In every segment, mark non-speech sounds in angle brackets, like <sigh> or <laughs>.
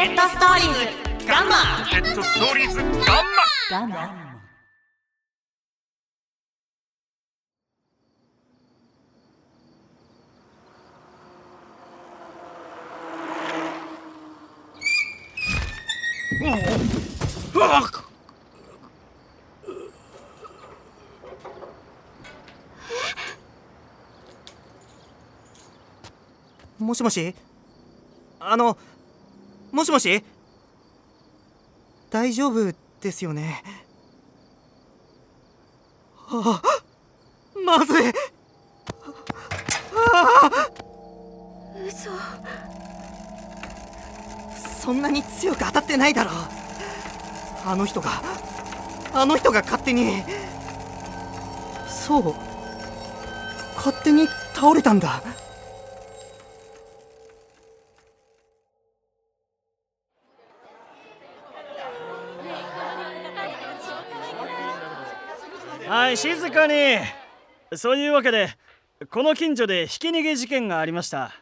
ケットストーリーズ。ガンマ。ポケットストーリーズガンマガンマ。もしもし？あのもしもし？大丈夫ですよね？あまずい！嘘。そんなに強く当たってないだろ。あの人があの人が勝手に。そう。勝手に倒れたんだはい静かに。そういうわけでこの近所でひき逃げ事件がありました。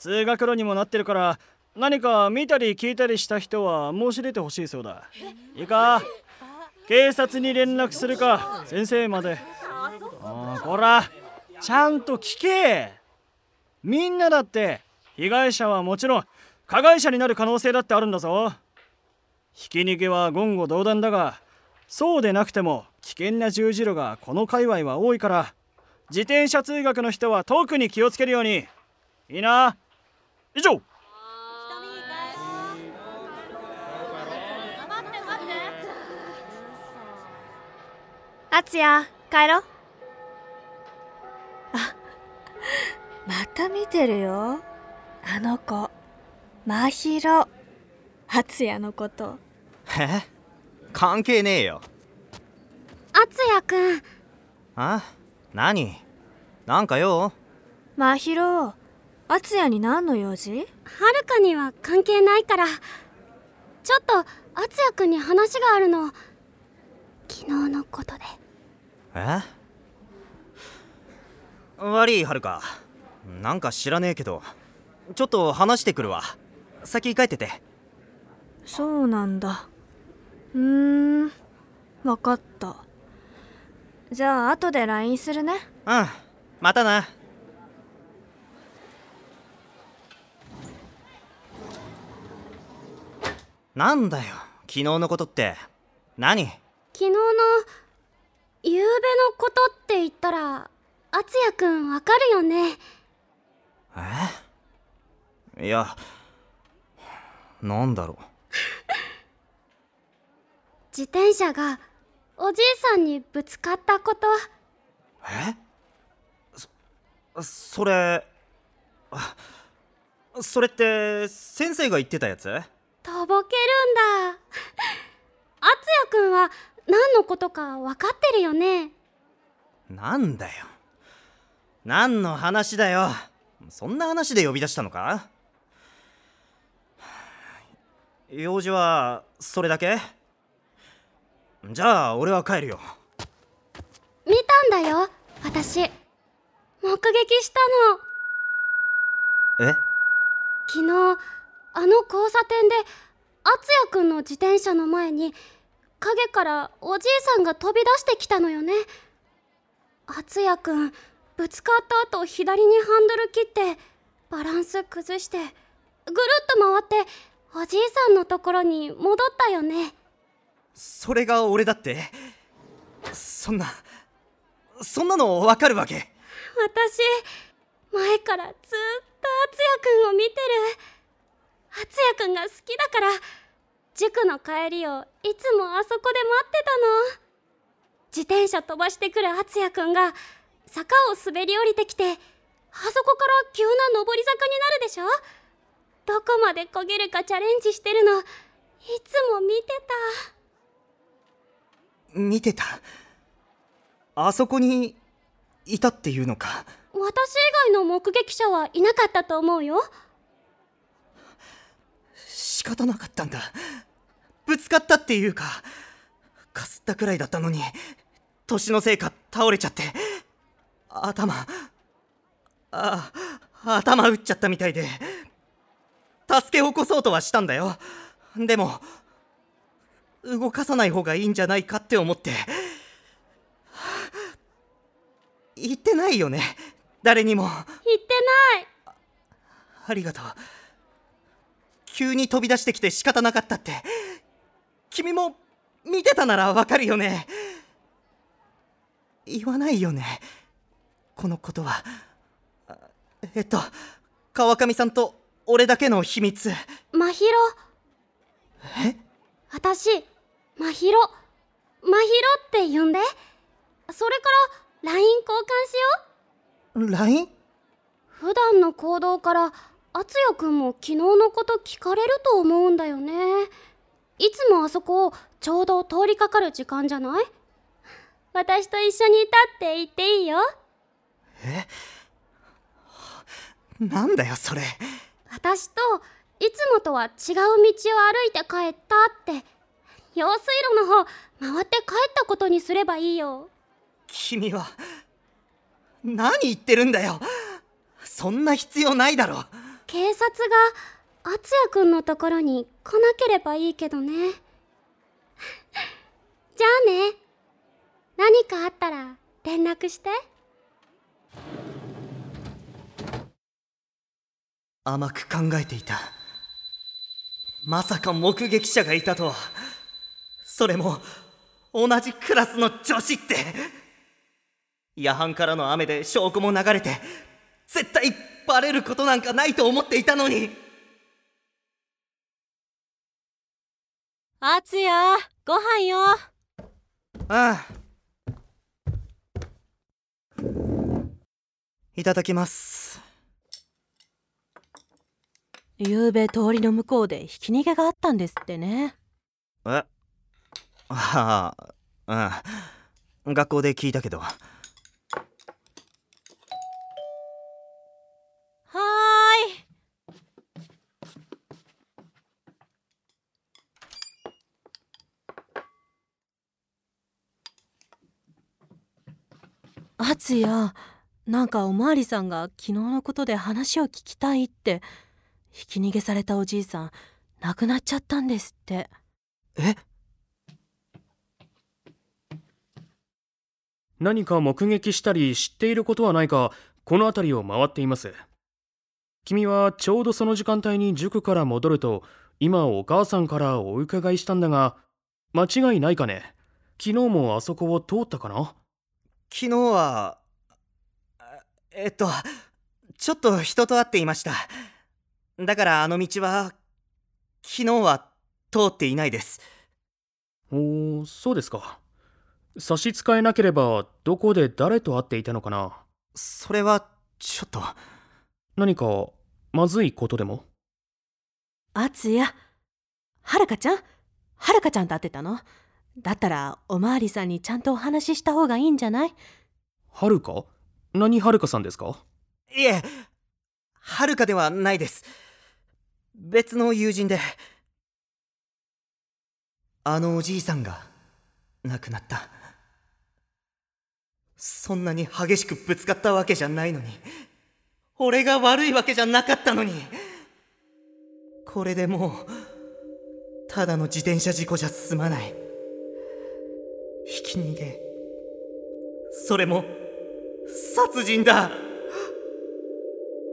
通学路にもなってるから何か見たり聞いたりした人は申し出てほしいそうだ。いいか？警察に連絡するか先生まで。あこらちゃんと聞け。みんなだって被害者はもちろん加害者になる可能性だってあるんだぞ。ひき逃げは言語道断だがそうでなくても危険な十字路がこの界隈は多いから自転車通学の人は特に気をつけるように。いいな。以上。あつや帰ろう。あまた見てるよ。あの子。真宙。あつやのこと。え？関係ねえよあつやくんあ何？なんかよ。真宙あつやに何の用事？はるかには関係ないから。ちょっとあつやくんに話があるの。昨日のことで。え？悪いはるか。なんか知らねえけど。ちょっと話してくるわ。先帰ってて。そうなんだ。うーんわかったじゃあ後で LINE するね。うんまたな。なんだよ昨日のことって。何？昨日の夕べのことって言ったらあつやくんわかるよね。え？いやなんだろ <laughs> 自転車がおじいさんにぶつかったこと。うえ？そそれあそれって先生が言ってたやつ？とぼけるんだ。あつやくんは何のことかわかってるよね？なんだよ。何の話だよ。そんな話で呼び出したのか？用事はそれだけ？じゃあ俺は帰るよ。見たんだよ。私目撃したの。え？昨日あの交差点であつやくんの自転車の前に影からおじいさんが飛び出してきたのよね。あつやくんぶつかった後左にハンドル切ってバランス崩してぐるっと回っておじいさんのところに戻ったよねそれが俺だって。そんなそんなの分かるわけ？私前からずっとあつやくんを見てる。あつやくんが好きだから塾の帰りをいつもあそこで待ってたの。自転車飛ばしてくるあつやくんが坂を滑り降りてきてあそこから急な上り坂になるでしょ？どこまで焦げるかチャレンジしてるのいつも見てた。見てた。あそこにいたっていうのか。た私以外の目撃者はいなかったと思うよ。仕方なかったんだ。ぶつかったっていうかかすったくらいだったのに年のせいか倒れちゃって頭あ頭打っちゃったみたいで助け起こそうとはしたんだよ。でも動かさない方がいいんじゃないかって思って。言ってないよね。誰にも。言ってない。ありがとう。急に飛び出してきて仕方なかったって。君も見てたならわかるよね。言わないよね。このことは。あえっと川上さんと俺だけの秘密。真宙。え？私真宙真宙って呼んで。それから LINE 交換しよ LINE? う普段の行動から敦也くんも昨日のこと聞かれると思うんだよね。いつもあそこをちょうど通りかかる時間じゃない？私と一緒にいたって言っていいよ。なんだよそれ。私といつもとは違う道を歩いて帰ったって用水路の方回って帰ったことにすればいいよ。君は何言ってるんだよ。そんな必要ないだろ。警察が敦也くんのところに来なければいいけどね。<laughs> じゃあね。何かあったら連絡して。甘く考えていた。まさか目撃者がいたとはそれも同じクラスの女子って。夜半からの雨で証拠も流れて絶対バレることなんかないと思っていたのに。あつやご飯よ。ああ。いただきます。ゆうべ通りの向こうでひき逃げがあったんですってね。え？ああうん。学校で聞いたけど。はーい。あつやなんかおまわりさんが昨日のことで話を聞きたいってひき逃げされたおじいさん亡くなっちゃったんですって。え？何か目撃したり知っていることはないかこの辺りを回っています。君はちょうどその時間帯に塾から戻ると今お母さんからお伺いしたんだが間違いないかね？昨日もあそこを通ったかな？昨日はあえっとちょっと人と会っていました。だからあの道は昨日は通っていないです。おおそうですか差し支えなければどこで誰と会っていたのかな？それはちょっと。何かまずいことでも？あつや。はるかちゃん？はるかちゃんと会ってたの？だったらおまわりさんにちゃんとお話しした方がいいんじゃない？はるか？何はるかさんですか？いえはるかではないです。別の友人で。あのおじいさんが亡くなったそんなに激しくぶつかったわけじゃないのに。俺が悪いわけじゃなかったのに。これでもうただの自転車事故じゃ済まない。ひき逃げ。それも殺人だ。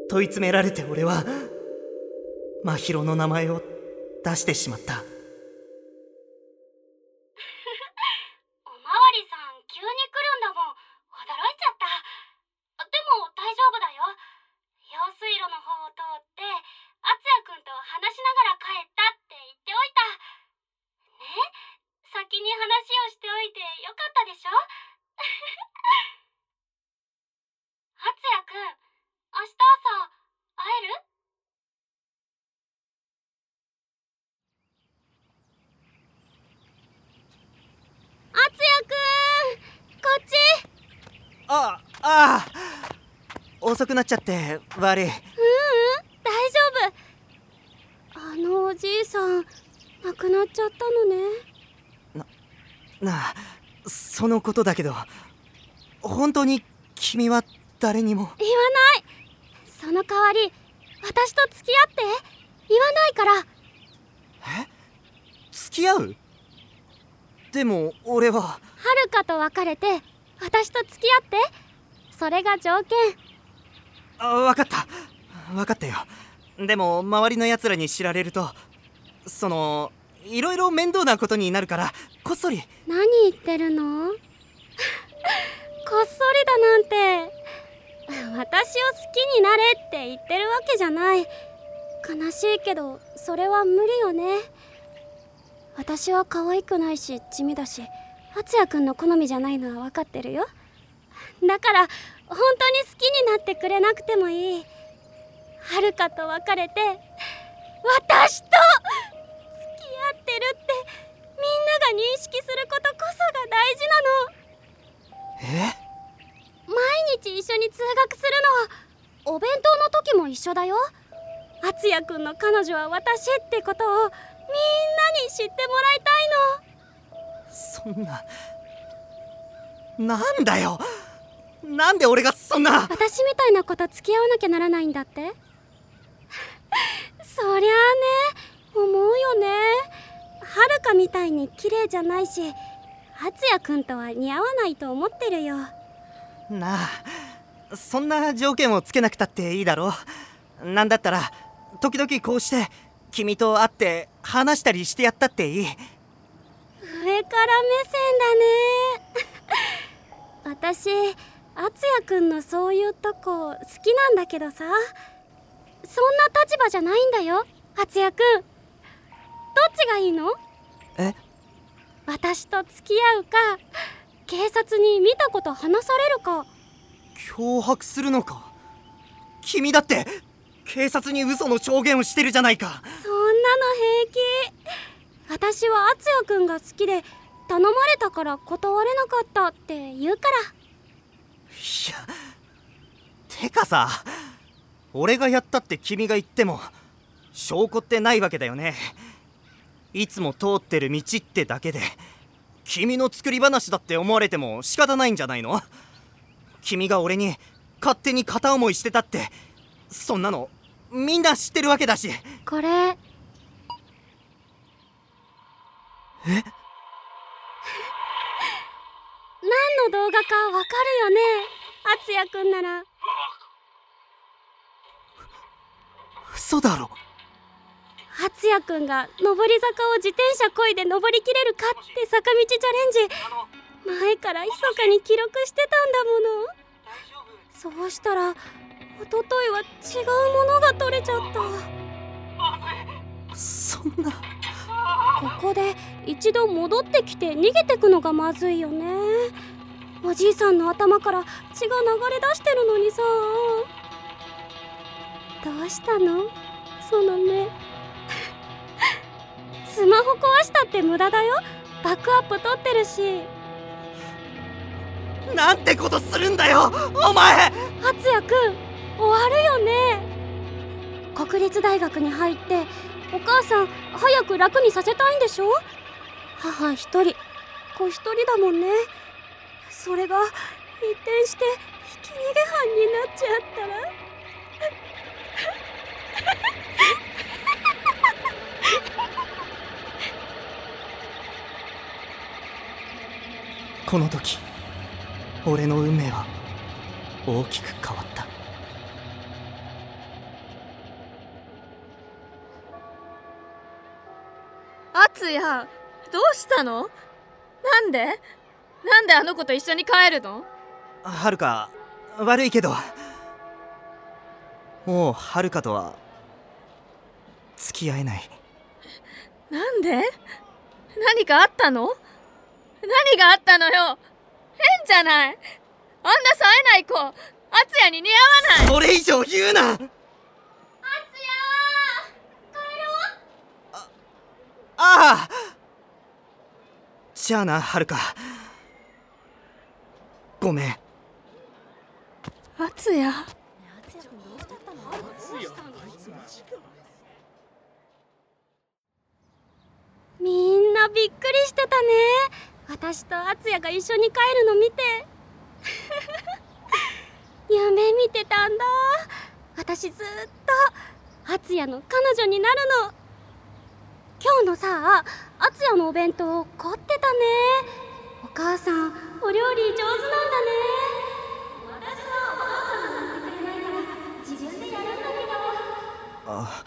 問い詰められて俺は真宙の名前を出してしまったおまわりさん急に来るんだもん驚いちゃったでも大丈夫だよ用水路の方を通って敦也くんと話しながら帰ったって言っておいたね先に話をしておいてよかったでしょ？<laughs> 敦也くん明日朝会える？敦也くんこっち。あああ遅くなっちゃって悪い。大丈夫。あのおじいさん亡くなっちゃったのね。なあそのことだけど本当に君は誰にも。言わない。その代わり私と付き合って。言わないから。付き合う？でも俺は。はるかと別れて私と付き合って。それが条件。あ分かった。分かったよ。でも周りの奴らに知られるとそのいろいろ面倒なことになるからこっそり。何言ってるの？<laughs> こっそりだなんて。私を好きになれって言ってるわけじゃない。悲しいけどそれは無理よね。私は可愛くないし地味だし敦也くんの好みじゃないのは分かってるよ。だから本当に好きになってくれなくてもいい。はるかと別れて私と認識することこそが大事なの。え？毎日一緒に通学するのお弁当の時も一緒だよ。敦也くんの彼女は私ってことをみんなに知ってもらいたいの。そんな。なんだよ。なんで俺がそんな。私みたいな子と付き合わなきゃならないんだって。<laughs> そりゃあね思うよねはるかみたいに綺麗じゃないし敦也くんとは似合わないと思ってるよ。なあそんな条件をつけなくたっていいだろなんだったら時々こうして君と会って話したりしてやったっていい。上から目線だね。<laughs> 私敦也くんのそういうとこ好きなんだけどさ。そんな立場じゃないんだよ敦也くんどっちがいいの？え？私と付き合うか警察に見たこと話されるか。脅迫するのか？君だって警察に嘘の証言をしてるじゃないか。そんなの平気。私は敦也くんが好きで頼まれたから断れなかったって言うから。いやてかさ俺がやったって君が言っても証拠ってないわけだよねいつも通ってる道ってだけで君の作り話だって思われても仕方ないんじゃないの？君が俺に勝手に片思いしてたってそんなのみんな知ってるわけだし。これ。え？何の動画かわかるよね？敦也くんなら。嘘だろ敦也くんが上り坂を自転車こいで登りきれるかって坂道チャレンジ。前から密かに記録してたんだもの。そうしたら一昨日は違うものが取れちゃった。そんなここで一度戻ってきて逃げてくのがまずいよね。おじいさんの頭から血が流れ出してるのにさ。どうしたの？その目スマホ壊したって無駄だよ。バックアップ取ってるし。なんてことするんだよお前。敦也くん終わるよね。国立大学に入ってお母さん早く楽にさせたいんでしょ？母一人子一人だもんね。それが一転してひき逃げ犯になっちゃったらこの時俺の運命は大きく変わった。敦也どうしたの？なんで？なんであの子と一緒に帰るの？はるか悪いけどもうはるかとは付き合えない。なんで？何かあったの？何があったのよ。変じゃない。あんな冴えない子。敦也に似合わない。それ以上言うな。ああじゃあなはるか。ごめん。敦也？みんなびっくりしてたね私と敦也が一緒に帰るの見て。<laughs> 夢見てたんだ。私ずっと敦也の彼女になるの。今日のさ敦也のお弁当凝ってたね。お母さんお料理上手なんだね。私はお母さんがやってくれないから自分でやるんだけど。あ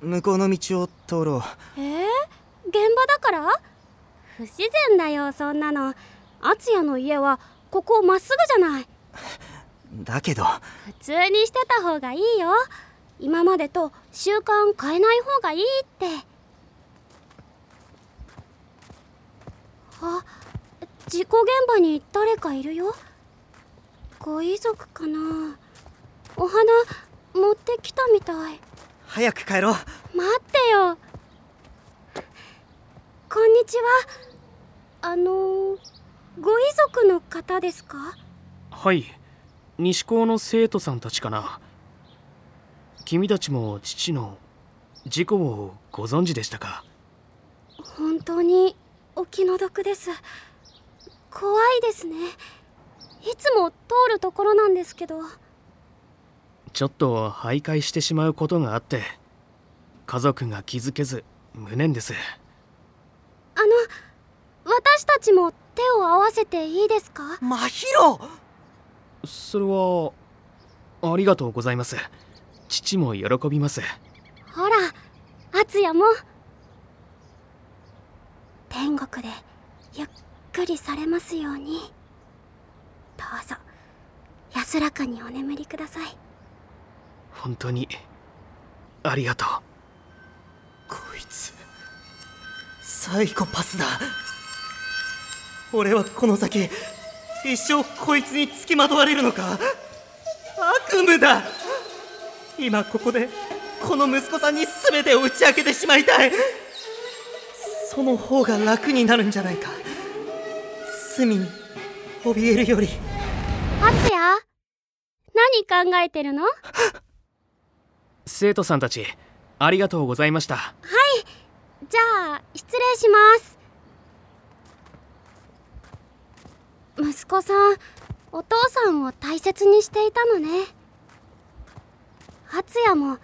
向こうの道を通ろう。えー、現場だから？不自然だよそんなの。敦也の家はここまっすぐじゃない。だけど。普通にしてた方がいいよ。今までと習慣変えない方がいいって。あ事故現場に誰かいるよ。ご遺族かな。お花持ってきたみたい。早く帰ろう。待ってよ。こんにちはあのご遺族の方ですか？はい。西高の生徒さんたちかな。君たちも父の事故をご存知でしたか？本当にお気の毒です。怖いですね。いつも通るところなんですけど。ちょっと徘徊してしまうことがあって家族が気づけず無念です私たちも手を合わせていいですか？真宙！それはありがとうございます。父も喜びます。ほら敦也も。天国でゆっくりされますように。どうぞ安らかにお眠りください。本当にありがとう。こいつサイコパスだ俺はこの先一生こいつにつきまとわれるのか？悪夢だ！今ここでこの息子さんに全てを打ち明けてしまいたい！その方が楽になるんじゃないか！罪に怯えるより。敦也？何考えてるの？生徒さんたちありがとうございました。はい。じゃあ失礼します息子さんお父さんを大切にしていたのね。敦也も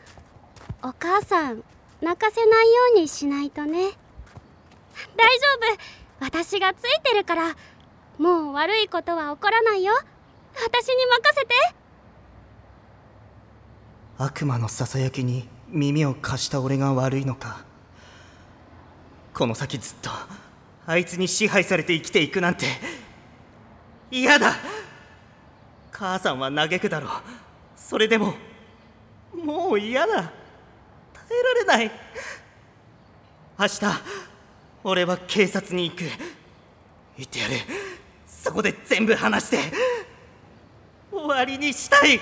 お母さん泣かせないようにしないとね。大丈夫。私がついてるから。もう悪いことは起こらないよ。私に任せて。悪魔のささやきに耳を貸した俺が悪いのか。この先ずっとあいつに支配されて生きていくなんて。嫌だ。母さんは嘆くだろう。それでももう嫌だ。耐えられない。明日俺は警察に行く。言ってやる。そこで全部話して。終わりにしたい。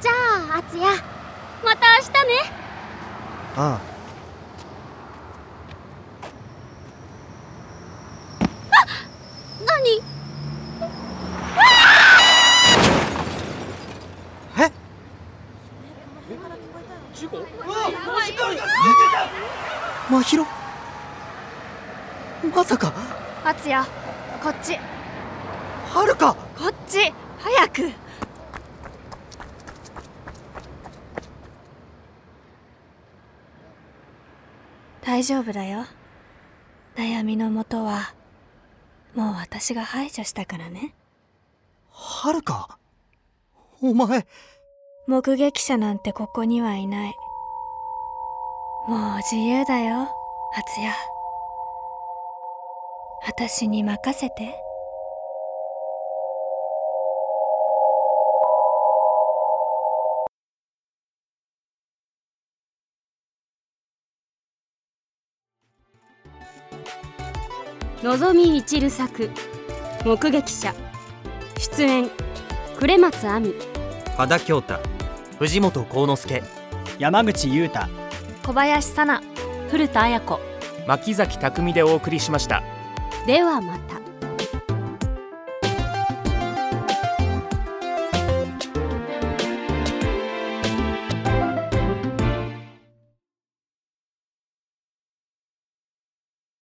じゃあ敦也。また明日ね。あ何？え？真宙まさか？敦也こっち。はるか？こっち早く。大丈夫だよ。悩みのもとはもう私が排除したからね。はるか？お前。目撃者なんてここにはいない。もう自由だよ敦也。私に任せてのぞみいちる作。目撃者。出演。呉松亜美。羽田京太。藤本幸之助。山口裕太。小林さな古田綾子。牧崎匠でお送りしました。ではまた